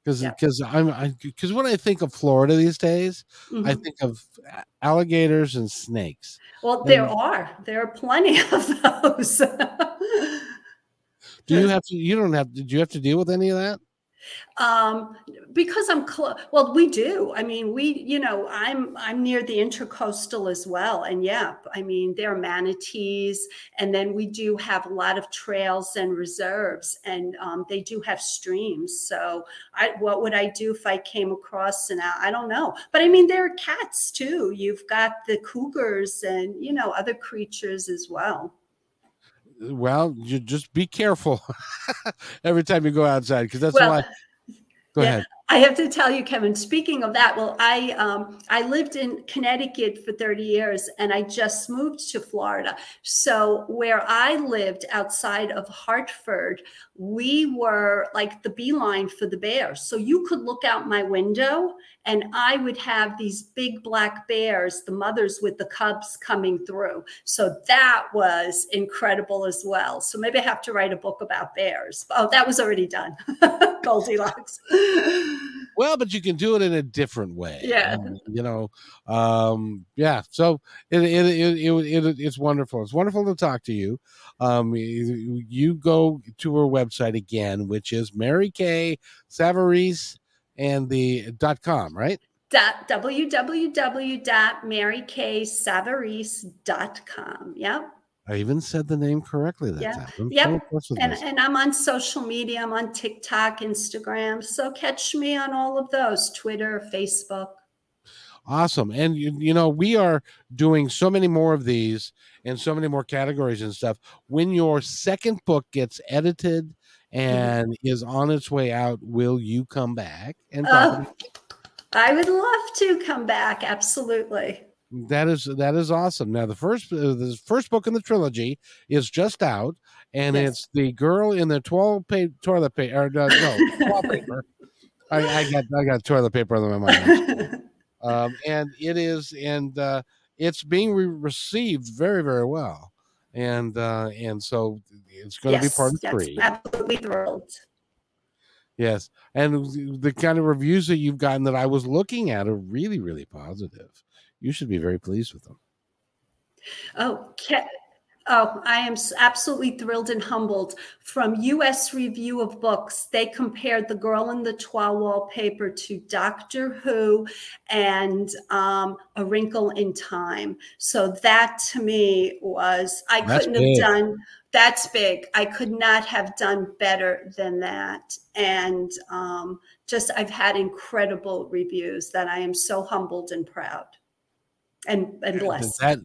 because Yeah. because I'm because when I think of Florida these days, I Mhm. think of alligators and snakes. Well, there are. There are plenty [LAUGHS] of those. [LAUGHS] Do you have to? You don't have. Did you have to deal with any of that? um, because I'm close. Well, we do. I mean, we. You know, I'm I'm near the intercoastal as well, and yeah, I mean, there are manatees, and then we do have a lot of trails and reserves, and um, they do have streams. So, I what would I do if I came across an? I don't know, but I mean, there are cats too. You've got the cougars, and you know, other creatures as well. Well, you just be careful [LAUGHS] every time you go outside because that's Well, why. Go yeah. ahead. I have to tell you, Kevin. Speaking of that, well, I um, I lived in Connecticut for 30 years, and I just moved to Florida. So where I lived outside of Hartford, we were like the beeline for the bears. So you could look out my window, and I would have these big black bears, the mothers with the cubs coming through. So that was incredible as well. So maybe I have to write a book about bears. Oh, that was already done. [LAUGHS] Goldilocks. [LAUGHS] Well, but you can do it in a different way. Yeah. um, you know. Um, yeah. So it it, it it it it's wonderful. It's wonderful to talk to you. Um, you, you go to her website again, which is Mary Kay Savarese and the dot com, right? dot www.maryksavarese.com. Yep. I even said the name correctly that Yeah. time. I'm Yep. so And, and I'm on social media. I'm on TikTok, Instagram. So catch me on all of those Twitter, Facebook. Awesome. And you, you know, we are doing so many more of these and so many more categories and stuff. When your second book gets edited mm-hmm. and is on its way out, will you come back and Oh, I would love to come back. Absolutely. That is that is awesome. Now the first uh, the first book in the trilogy is just out, and Yes. it's the girl in the twelve pa- toilet paper. Uh, no, wallpaper. I, I got I got toilet paper on my mind, [LAUGHS] um, and it is and uh, it's being re- received very very well, and uh, and so it's going to be part of yes, three. absolutely thrilled. Yes, and the kind of reviews that you've gotten that I was looking at are really really positive. You should be very pleased with them. Oh, Ke- oh, I am absolutely thrilled and humbled. From U.S. Review of Books, they compared The Girl in the Toile wallpaper to Doctor Who and um, A Wrinkle in Time. So that to me was I That's couldn't big. have done. That's big. I could not have done better than that. And um, just I've had incredible reviews that I am so humbled and proud. And and blessed. That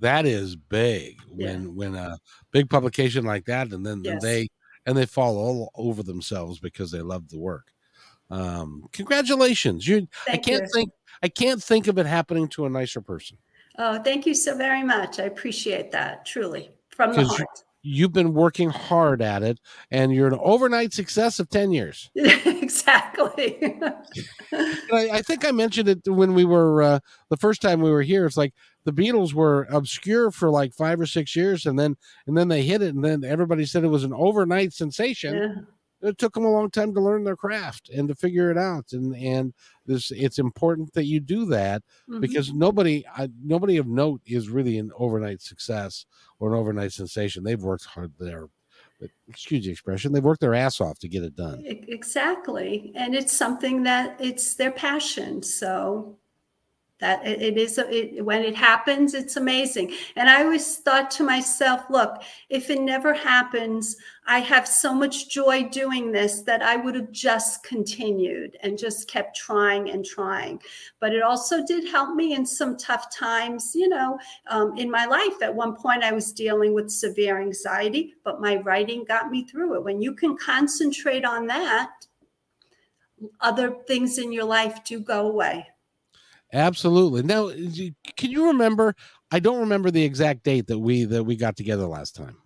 that is big when yeah. when a big publication like that, and then yes. they and they fall all over themselves because they love the work. Um, congratulations! You, Thank I can't you. think I can't think of it happening to a nicer person. Oh, thank you so very much. I appreciate that truly from the heart you've been working hard at it and you're an overnight success of 10 years. [LAUGHS] Exactly. I, I, think i mentioned it when we were uh, the first time we were here it's like the beatles were obscure for like five or six years and then and then they hit it and then everybody said it was an overnight sensation. Yeah it took them a long time to learn their craft and to figure it out and and this it's important that you do that mm-hmm. because nobody I, nobody of note is really an overnight success or an overnight sensation they've worked hard there excuse the expression they've worked their ass off to get it done exactly and it's something that it's their passion so that it is it, when it happens it's amazing. And i always thought to myself look if it never happens i have so much joy doing this that i would have just continued and just kept trying and trying. But it also did help me in some tough times you know um, in my life. At one point i was dealing with severe anxiety but my writing got me through it. When you can concentrate on that other things in your life do go away Absolutely. Now, can you remember? I don't remember the exact date that we that we got together last time.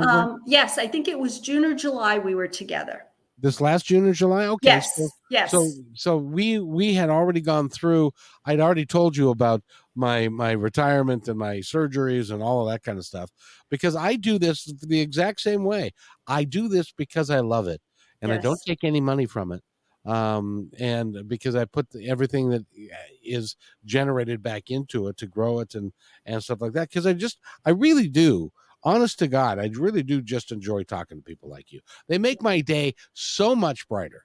Um, yes, I think it was June or July we were together. This last June or July? Okay. Yes. So, yes. So so we we had already gone through. I'd already told you about my my retirement and my surgeries and all of that kind of stuff because I do this the exact same way. I do this because I love it and yes. I don't take any money from it um, and because I put the, everything that eh, generated back into it to grow it and and stuff like that. Because I just I really do, honest to God, I really do just enjoy talking to people like you. They make my day so much brighter.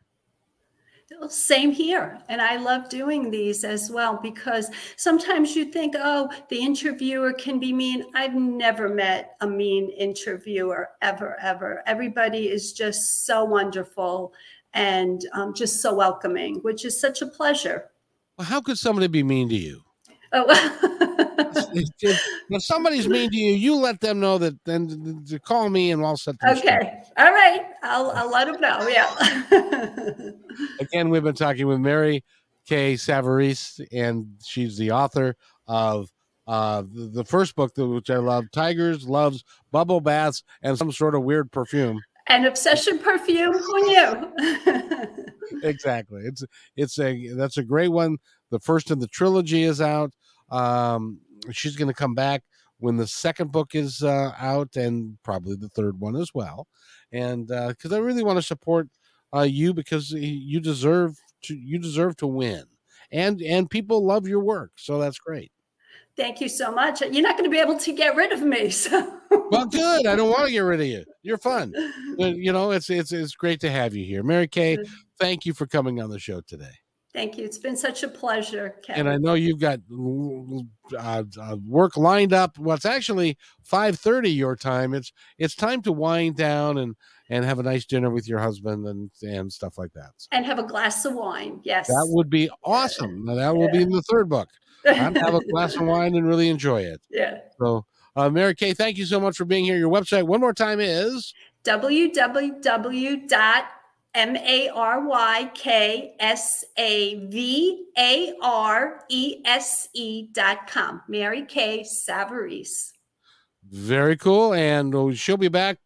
Same here. And I love doing these as well because sometimes you think, oh, the interviewer can be mean. I've never met a mean interviewer ever, ever. Everybody is just so wonderful and um, just so welcoming, which is such a pleasure. Well, how could somebody be mean to you? Oh, [LAUGHS] if somebody's mean to you, you let them know that. Then to call me and I'll set. Them okay, straight. all right. I'll I'll let them know. Yeah. [LAUGHS] Again, we've been talking with Mary Kay Savarese, and she's the author of uh, the, the first book, which I love, Tigers Loves Bubble Baths and Some Sort of Weird Perfume. An obsession perfume. Who knew? [LAUGHS] exactly. It's it's a that's a great one. The first in the trilogy is out. Um, she's going to come back when the second book is uh, out, and probably the third one as well. And because uh, I really want to support uh, you because you deserve to you deserve to win, and and people love your work, so that's great. Thank you so much. You're not going to be able to get rid of me. [LAUGHS] So. well, good. I don't want to get rid of you. You're fun. You know, it's it's it's great to have you here, Mary Kay. Thank you for coming on the show today. Thank you. It's been such a pleasure, Kevin. And I know you've got uh, uh, work lined up. Well, it's actually five thirty your time. It's it's time to wind down and and have a nice dinner with your husband and and stuff like that. And have a glass of wine. Yes, that would be awesome. Now, that will be in the third book. I'm have a glass of wine and really enjoy it. [LAUGHS] Yeah. So, uh, Mary Kay, thank you so much for being here. Your website, one more time, is www dot M A R Y K S A V A R E S E dot com. Mary Kay Savarese. Very cool. And she'll be back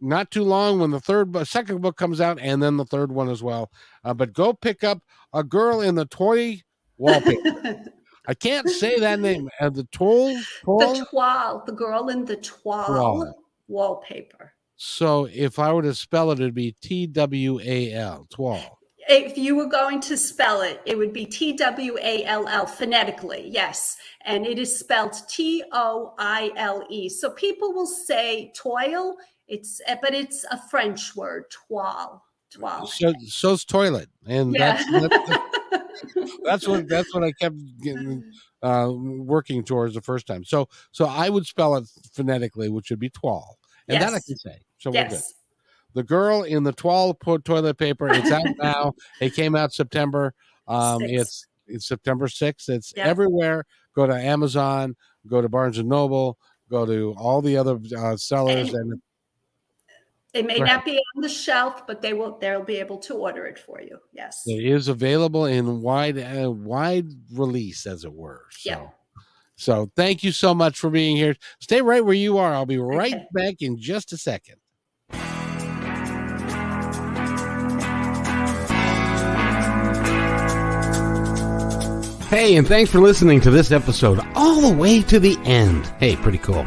not too long when the third second book comes out and then the third one as well. Uh, but go pick up A Girl in the Toy Wallpaper. [LAUGHS] I can't say that name. Uh, the toll, The toile. The girl in the toile wallpaper. So if I were to spell it, it'd be T W A L, toile. If you were going to spell it, it would be T W A L L phonetically, yes. And it is spelled T O I L E. So people will say toil, it's but it's a French word, toile. Toile. So so's toilet. And yeah. that's, that's [LAUGHS] that's what that's what I kept getting uh, working towards the first time. So so I would spell it phonetically, which would be twal, and yes. that I can say. So yes. we're good. The girl in the twal toilet paper. It's out [LAUGHS] now. it came out September. Um, it's It's September 6th. It's Yeah. everywhere. Go to Amazon, go to Barnes and Noble, go to all the other uh, sellers, And- and It may Right. not be on the shelf, but they will. They'll be able to order it for you. Yes. it is available in wide uh, wide release, as it were. So, Yeah. so thank you so much for being here. Stay right where you are. I'll be right Okay. back in just a second. Hey, and thanks for listening to this episode all the way to the end. Hey, pretty cool.